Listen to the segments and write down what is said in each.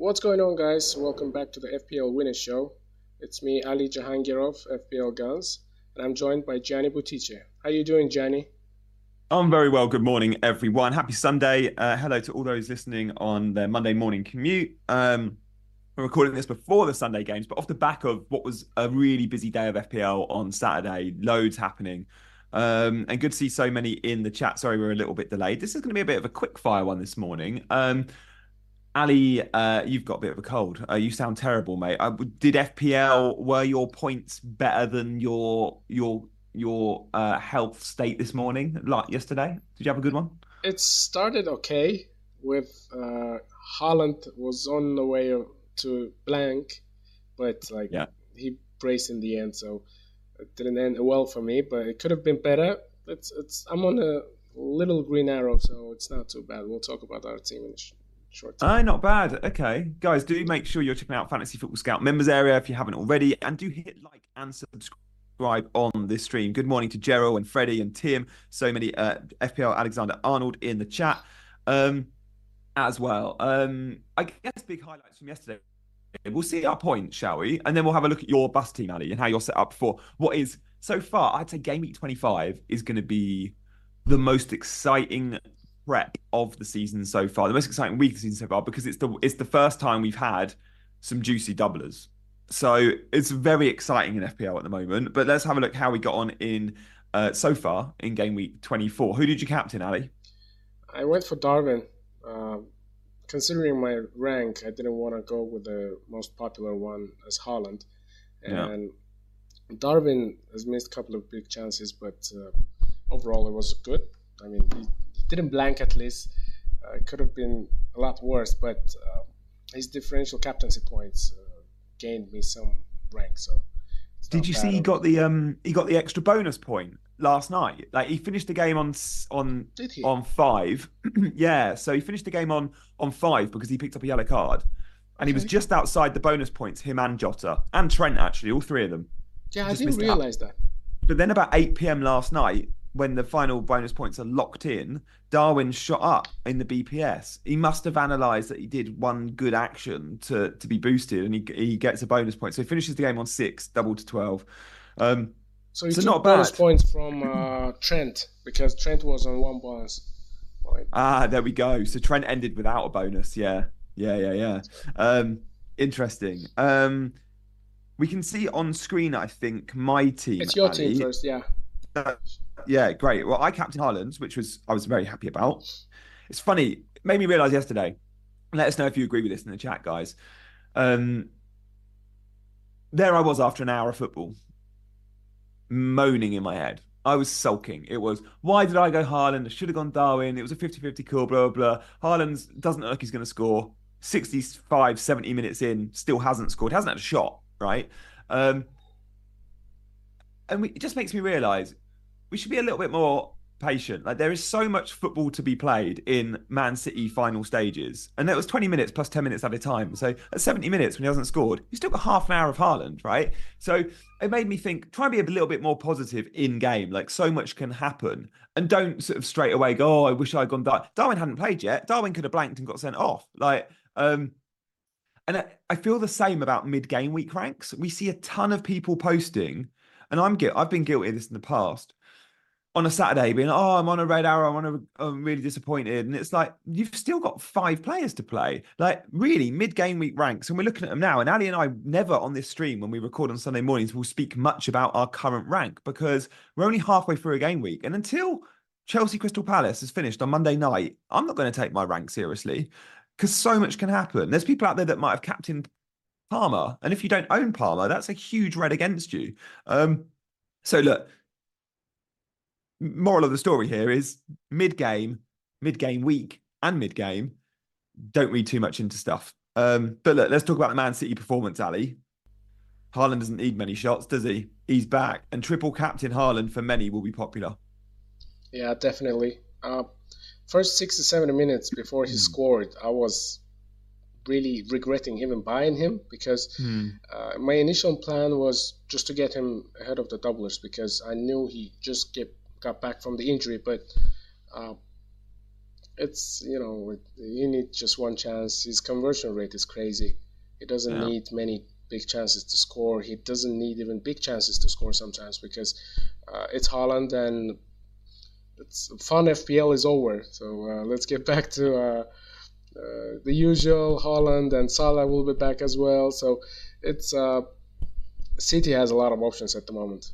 What's going on, guys? Welcome back to the FPL Winners Show. It's me, Ali Jahangirov, FPL Guns, and I'm joined by Gianni Buttice. How are you doing, Gianni? I'm very well. Good morning, everyone. Happy Sunday. Uh, hello to all those listening on their Monday morning commute. Um, we're recording this before the Sunday games, but off the back of what was a really busy day of FPL on Saturday, loads happening. Um, and good to see so many in the chat. Sorry, we're a little bit delayed. This is going to be a bit of a quick fire one this morning. Um, Ali, uh, you've got a bit of a cold. Uh, you sound terrible, mate. Uh, did FPL were your points better than your your your uh, health state this morning, like yesterday? Did you have a good one? It started okay with uh, Haaland was on the way to blank, but like Yeah. he braced in the end, so it didn't end well for me. But it could have been better. It's it's I'm on a little green arrow, so it's not too bad. We'll talk about our team in short time. Oh, not bad. Okay, guys, do make sure you're checking out Fantasy Football Scout members area if you haven't already, and do hit like and subscribe on this stream. Good morning to Gerald and Freddie and Tim. So many uh, FPL Alexander Arnold in the chat um, as well. Um, I guess big highlights from yesterday. We'll see our point, shall we? And then we'll have a look at your bus team, Ali, and how you're set up for what is so far. I'd say game week 25 is going to be the most exciting prep of the season so far, the most exciting week of the season so far, because it's the it's the first time we've had some juicy doublers. So it's very exciting in FPL at the moment. But let's have a look how we got on in uh, so far in game week 24. Who did you captain, Ali? I went for Darwin. Um, considering my rank, I didn't want to go with the most popular one as Haaland. Yeah. And Darwin has missed a couple of big chances, but uh, overall it was good. I mean, he didn't blank at least. Uh, it could have been a lot worse, but uh, his differential captaincy points uh, gained me some rank. So Did you see he got the um he got the extra bonus point last night? Like he finished the game on on Did he? on five. yeah, so he finished the game on on five because he picked up a yellow card, and he was just outside the bonus points. Him and Jota and Trent actually, all three of them. Yeah, I didn't missed it out. realize that. But then about 8 p.m. last night, when the final bonus points are locked in, Darwin shot up in the BPS. He must have analysed that he did one good action to to be boosted, and he he gets a bonus point. So he finishes the game on six, double to twelve. Um, So you So took not bonus bad. points from uh, Trent because Trent was on one bonus point. ah, there we go. So Trent ended without a bonus. Yeah, yeah, yeah, yeah. Um, interesting. Um, we can see on screen, I think, my team. It's your Ali. team first, yeah. Yeah, great. Well, I captain Haaland, which was I was very happy about. It's funny, it made me realise yesterday. Let us know if you agree with this in the chat, guys. Um, there I was after an hour of football, moaning in my head. I was sulking. It was, why did I go Haaland? I should have gone Darwin. It was a 50 50 call, blah, blah, blah. Haaland doesn't look like he's going to score. 65, 70 minutes in, still hasn't scored, hasn't had a shot, right? Um, and we, it just makes me realise we should be a little bit more patient. Like there is so much football to be played in Man City final stages, and that was 20 minutes plus 10 minutes at a time. So at 70 minutes when he hasn't scored, he's still got half an hour of Haaland, right? So it made me think, try and be a little bit more positive in game. Like so much can happen, and don't sort of straight away go, "Oh, I wish I'd gone." Dar-. Darwin hadn't played yet. Darwin could have blanked and got sent off. Like, um, and I feel the same about mid-game week ranks. We see a ton of people posting, and I'm I've been guilty of this in the past on a Saturday being, oh, I'm on a red arrow, I'm, on a, I'm really disappointed. And it's like, you've still got five players to play. Like, really, mid game week ranks. And we're looking at them now. And Ali and I never on this stream, when we record on Sunday mornings, will speak much about our current rank because we're only halfway through a game week. And until Chelsea Crystal Palace is finished on Monday night, I'm not going to take my rank seriously because so much can happen. There's people out there that might have captained Palmer. And if you don't own Palmer, that's a huge red against you. Um, so look, moral of the story here is mid game, mid game week, and mid game. Don't read too much into stuff. Um, but look, let's talk about the Man City performance, Ali. Haaland doesn't need many shots, does he? He's back, and triple captain Haaland for many will be popular. Yeah, definitely. Uh, first 60, 70 minutes before he mm. scored, I was really regretting even buying him because mm. uh, my initial plan was just to get him ahead of the doublers because I knew he just get, got back from the injury, but uh, it's you know you need just one chance. His conversion rate is crazy. He doesn't yeah. need many big chances to score. He doesn't need even big chances to score sometimes because uh, it's Haaland and it's fun. FPL is over. So uh, let's get back to uh, uh, the usual. Haaland and Salah will be back as well. So it's uh, City has a lot of options at the moment.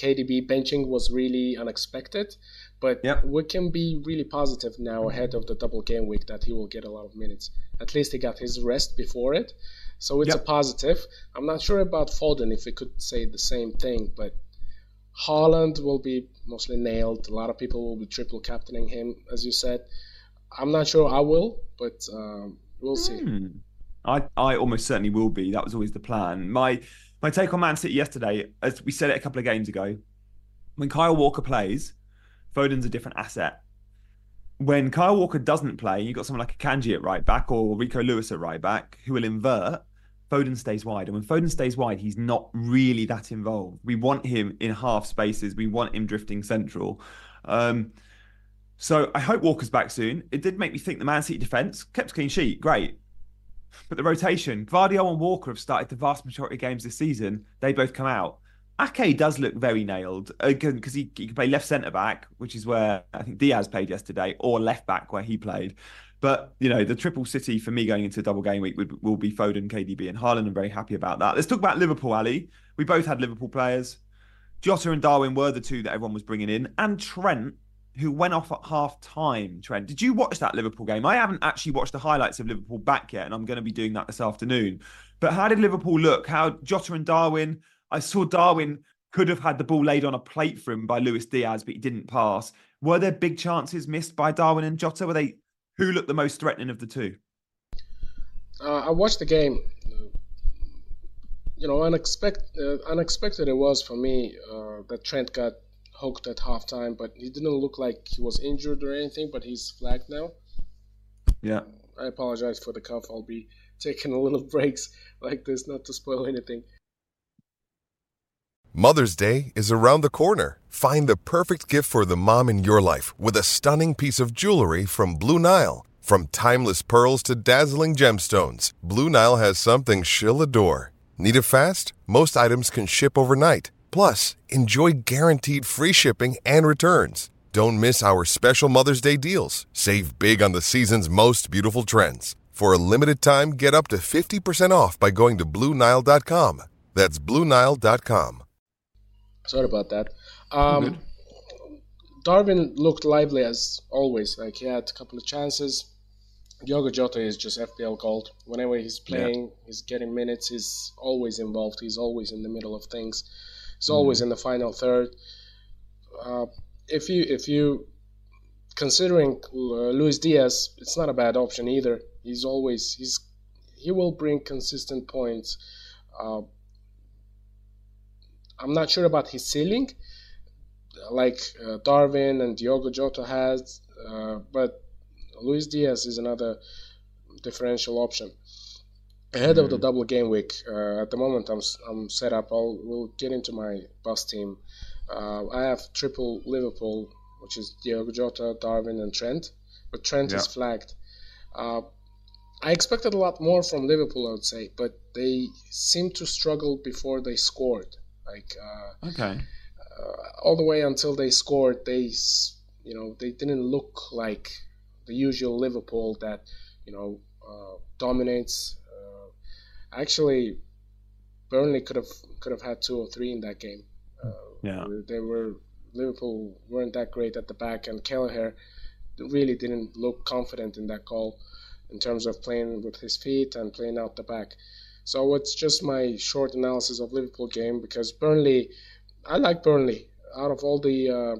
KDB benching was really unexpected, but yep. we can be really positive now ahead of the double game week that he will get a lot of minutes. At least he got his rest before it, so it's yep. a positive. I'm not sure about Foden if we could say the same thing, but Haaland will be mostly nailed. A lot of people will be triple captaining him, as you said. I'm not sure I will, but um, we'll see. Mm. I, I almost certainly will be. That was always the plan. My my take on Man City yesterday, as we said it a couple of games ago, when Kyle Walker plays, Foden's a different asset. When Kyle Walker doesn't play, you've got someone like Akanji at right back or Rico Lewis at right back who will invert. Foden stays wide. And when Foden stays wide, he's not really that involved. We want him in half spaces. We want him drifting central. Um, so I hope Walker's back soon. It did make me think the Man City defence kept a clean sheet. Great. But the rotation, Gvardiol and Walker have started the vast majority of games this season. They both come out. Ake does look very nailed uh, because he, he can play left centre back, which is where I think Dias played yesterday, or left back where he played. But you know, the triple city for me going into double game week would, will be Foden, KDB, and Haaland. I'm very happy about that. Let's talk about Liverpool, Ali. We both had Liverpool players. Jota and Darwin were the two that everyone was bringing in, and Trent who went off at half time. Trent, did you watch that Liverpool game? I haven't actually watched the highlights of Liverpool back yet, and I'm going to be doing that this afternoon. But how did Liverpool look? How Jota and Darwin? I saw Darwin could have had the ball laid on a plate for him by Luis Diaz, but he didn't pass. Were there big chances missed by Darwin and Jota? Were they who looked the most threatening of the two? Uh, I watched the game. You know, unexpected, uh, unexpected it was for me uh, that Trent got hooked at halftime, but he didn't look like he was injured or anything. But he's flagged now. Yeah. I apologize for the cough. I'll be taking a little breaks like this, not to spoil anything. Mother's Day is around the corner. Find the perfect gift for the mom in your life with a stunning piece of jewelry from Blue Nile. From timeless pearls to dazzling gemstones, Blue Nile has something she'll adore. Need it fast? Most items can ship overnight. Plus, enjoy guaranteed free shipping and returns. Don't miss our special Mother's Day deals. Save big on the season's most beautiful trends. For a limited time, get up to 50% off by going to Bluenile.com. That's Bluenile.com. Sorry about that. Um, Darwin looked lively as always. Like he had a couple of chances. Diogo Jota is just FPL gold. Whenever he's playing, yeah. he's getting minutes. He's always involved. He's always in the middle of things. He's mm always in the final third. Uh, if you if you considering Luis Diaz, it's not a bad option either. He's always he's he will bring consistent points. Uh, I'm not sure about his ceiling. like uh, Darwin and Diogo Jota has, uh, but Luis Diaz is another differential option. Ahead mm. of the hmm. double game week, uh, at the moment I'm, I'm set up. I'll we'll get into my bus team. Uh, I have triple Liverpool, which is Diogo Jota, Darwin, and Trent, but Trent yeah. is flagged. Uh, I expected a lot more from Liverpool, I would say, but they seemed to struggle before they scored. Like uh, okay, uh, all the way until they scored, they you know they didn't look like the usual Liverpool that you know uh, dominates. Actually, Burnley could have could have had two or three in that game. Uh, yeah, they were Liverpool weren't that great at the back, and Kelleher really didn't look confident in that goal in terms of playing with his feet and playing out the back. So it's just my short analysis of Liverpool game because Burnley, I like Burnley. Out of all the uh,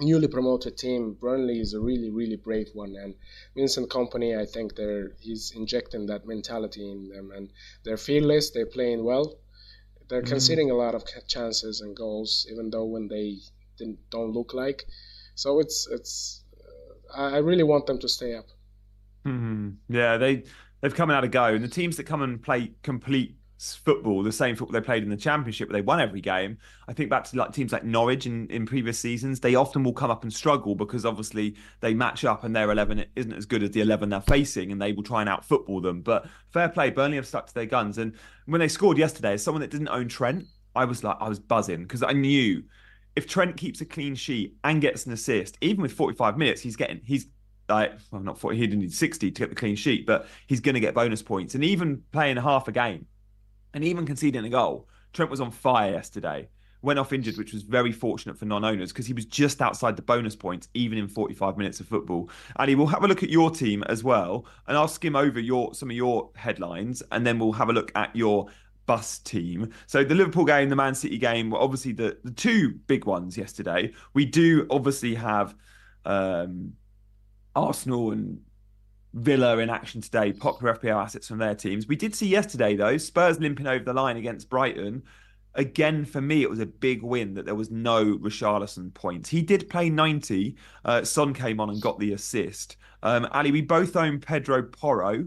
newly promoted team, Burnley is a really really brave one, and Vincent Kompany, I think they're he's injecting that mentality in them, and they're fearless. They're playing well. They're mm-hmm. conceding a lot of chances and goals, even though when they don't look like. So it's it's. Uh, I really want them to stay up. Mm-hmm. Yeah, they they've come out a go, and the teams that come and play complete football, the same football they played in the championship, where they won every game. I think back to like teams like Norwich in, in previous seasons, they often will come up and struggle because obviously they match up and their eleven isn't as good as the eleven they're facing, and they will try and out football them. But fair play, Burnley have stuck to their guns, and when they scored yesterday, as someone that didn't own Trent, I was like I was buzzing because I knew if Trent keeps a clean sheet and gets an assist, even with 45 minutes, he's getting he's like well not 40 he didn't need 60 to get the clean sheet but he's going to get bonus points and even playing half a game and even conceding a goal trent was on fire yesterday went off injured which was very fortunate for non-owners because he was just outside the bonus points even in 45 minutes of football ali we'll have a look at your team as well and i'll skim over your some of your headlines and then we'll have a look at your bus team. So the Liverpool game, the Man City game were obviously the, the two big ones yesterday. We do obviously have um, Arsenal and Villa in action today, popular FPL assets from their teams. We did see yesterday, though, Spurs limping over the line against Brighton. Again, for me, it was a big win that there was no Richarlison points. He did play 90. Uh, Son came on and got the assist. Um, Ali, we both own Pedro Porro.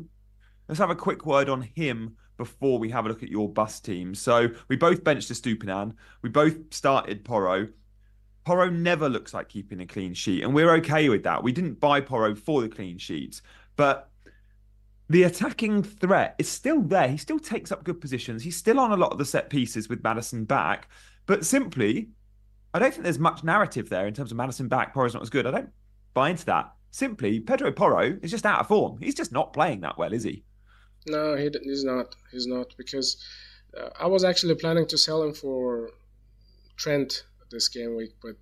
Let's have a quick word on him before we have a look at your bus team. So we both benched Estupiñán. We both started Porro. Porro never looks like keeping a clean sheet, and we're okay with that. We didn't buy Porro for the clean sheets, but the attacking threat is still there. He still takes up good positions. He's still on a lot of the set pieces with Maddison back, but simply, I don't think there's much narrative there in terms of Maddison back. Porro's not as good. I don't buy into that. Simply, Pedro Porro is just out of form. He's just not playing that well, is he? No, he, he's not. He's not because uh, I was actually planning to sell him for Trent this game week, but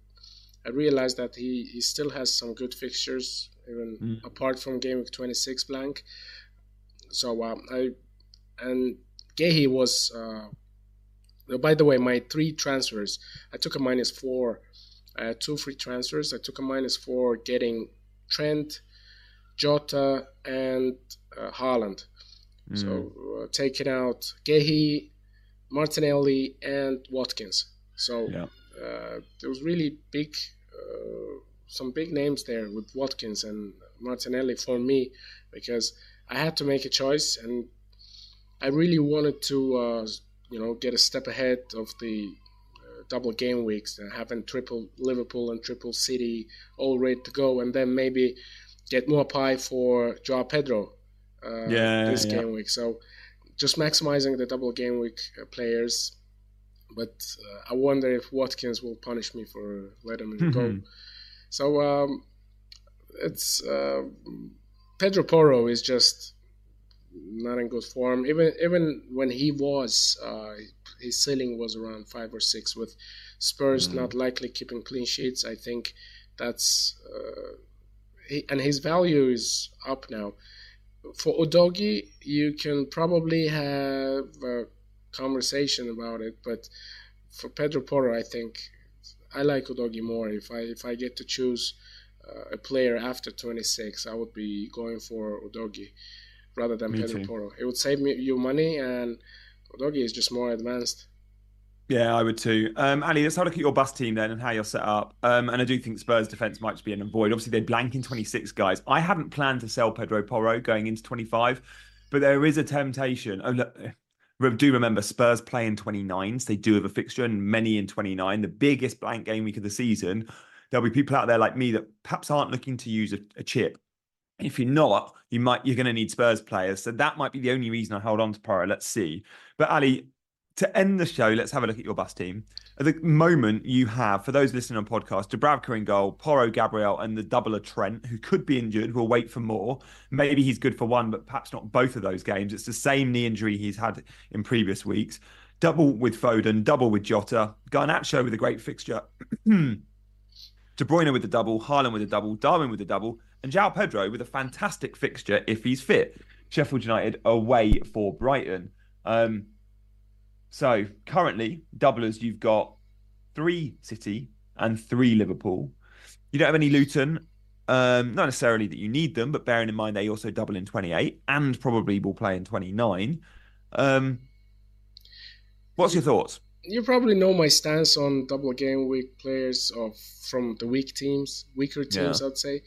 I realized that he, he still has some good fixtures, even mm. apart from game week 26 blank. So um, I and Guéhi was. Uh, by the way, my three transfers, I took a minus four. I had two free transfers. I took a minus four getting Trent, Jota, and uh, Haaland. Mm. So uh, taking out Guéhi, Martinelli, and Watkins. So yeah uh, there was really big, uh, some big names there with Watkins and Martinelli for me because I had to make a choice and I really wanted to, uh, you know, get a step ahead of the uh, double game weeks, and having triple Liverpool and triple City all ready to go, and then maybe get more pie for Joao Pedro uh, yeah, this yeah. game week. So just maximizing the double game week players but uh, I wonder if Watkins will punish me for letting him go. So um, it's uh, Pedro Porro is just not in good form. Even even when he was, uh, his ceiling was around five or six. With Spurs mm. not likely keeping clean sheets, I think that's uh, he, and his value is up now. For Udogie, you can probably have a conversation about it. But for Pedro Porro, I think I like Udogie more. If I if I get to choose uh, a player after 26, I would be going for Udogie rather than me Pedro too. Porro. It would save me you money, and Udogie is just more advanced. Yeah, I would too. Um, Ali, let's have a look at your bus team then and how you're set up. Um, and I do think Spurs defense might just be an void. Obviously, they're blanking 26 guys. I hadn't planned to sell Pedro Porro going into 25, but there is a temptation. Oh, look, do remember Spurs play in 29s. They do have a fixture and many in 29, the biggest blank game week of the season. There'll be people out there like me that perhaps aren't looking to use a, a chip. If you're not, you might you're going to need Spurs players. So that might be the only reason I hold on to Porro. Let's see. But Ali, to end the show, let's have a look at your bus team. At the moment, you have, for those listening on podcast, Dubravka in goal, Porro, Gabriel, and the doubler Trent, who could be injured. We'll wait for more. Maybe he's good for one, but perhaps not both of those games. It's the same knee injury he's had in previous weeks. Double with Foden, double with Jota, Garnacho with a great fixture. De Bruyne with the double, Haaland with a double, Darwin with a double, and João Pedro with a fantastic fixture if he's fit. Sheffield United away for Brighton. Um, so currently, doublers, you've got three City and three Liverpool. You don't have any Luton. Um, not necessarily that you need them, but bearing in mind they also double in 28 and probably will play in 29. Um, what's your thoughts? You probably know my stance on double game week players of from the weak teams, weaker teams, yeah. I'd say,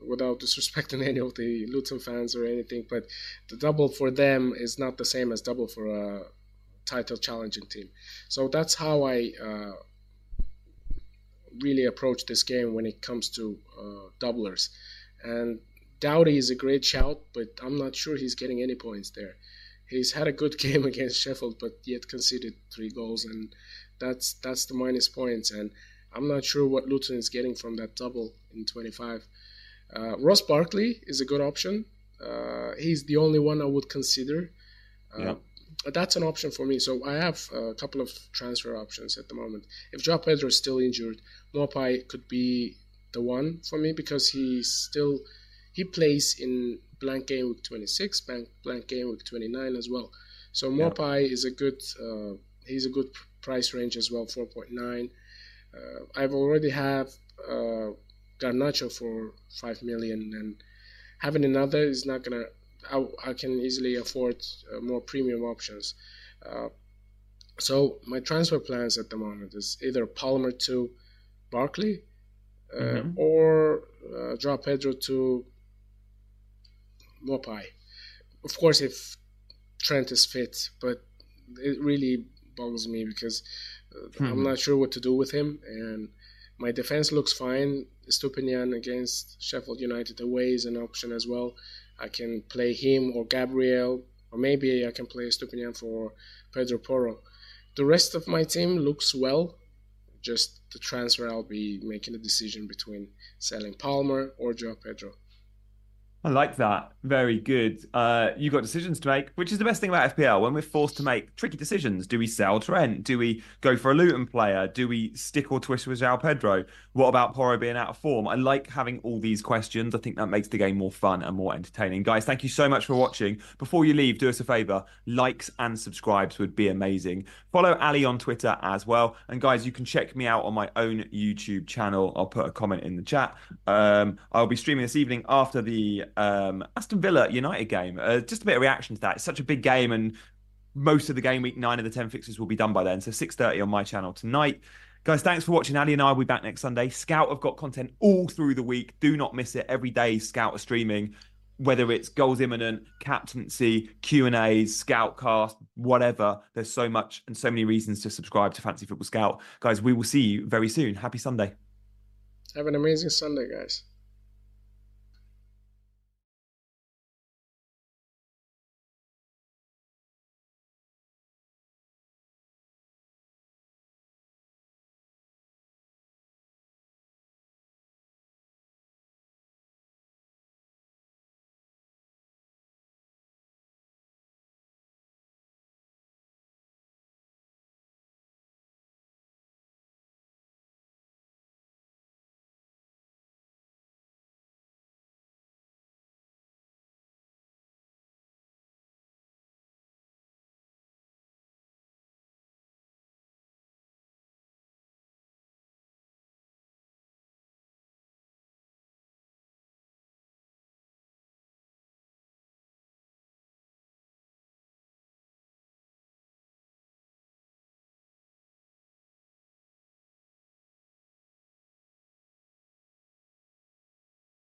without disrespecting any of the Luton fans or anything. But the double for them is not the same as double for a title challenging team. So that's how I uh, really approach this game when it comes to uh, doublers. And Doughty is a great shout, but I'm not sure he's getting any points there. He's had a good game against Sheffield, but yet conceded three goals, and that's that's the minus points. And I'm not sure what Luton is getting from that double in 25. Uh, Ross Barkley is a good option. Uh, he's the only one I would consider. Uh, yeah that's an option for me. So I have a couple of transfer options at the moment. If João Pedro is still injured, Maupay could be the one for me because he still he plays in blank game week 26, blank blank game week 29 as well. So Maupay yeah. is a good uh, he's a good price range as well, 4.9. Uh, I've already have uh, Garnacho for five million, and having another is not gonna I, I can easily afford uh, more premium options. Uh, so my transfer plans at the moment is either Palmer to Barkley uh, mm-hmm. or uh, João Pedro to Maupay. Of course, if Trent is fit, but it really boggles me because mm-hmm. I'm not sure what to do with him. And my defense looks fine. Estupiñán against Sheffield United away is an option as well. I can play him or Gabriel, or maybe I can play Estupiñán for Pedro Porro. The rest of my team looks well. Just the transfer, I'll be making a decision between selling Palmer or João Pedro. I like that. Very good. Uh, you've got decisions to make, which is the best thing about FPL. When we're forced to make tricky decisions, do we sell Trent? Do we go for a Luton player? Do we stick or twist with João Pedro? What about Porro being out of form? I like having all these questions. I think that makes the game more fun and more entertaining. Guys, thank you so much for watching. Before you leave, do us a favor likes and subscribes would be amazing. Follow Ali on Twitter as well. And guys, you can check me out on my own YouTube channel. I'll put a comment in the chat. Um, I'll be streaming this evening after the um, Aston Villa United game. Uh, just a bit of reaction to that. It's such a big game, and most of the game week nine of the ten fixes will be done by then. So six thirty on my channel tonight. Guys, thanks for watching. Ali and I will be back next Sunday. Scout have got content all through the week. Do not miss it. Every day, Scout are streaming. Whether it's goals imminent, captaincy, Q and A's, Scoutcast, whatever. There's so much and so many reasons to subscribe to Fantasy Football Scout. Guys, we will see you very soon. Happy Sunday. Have an amazing Sunday, guys.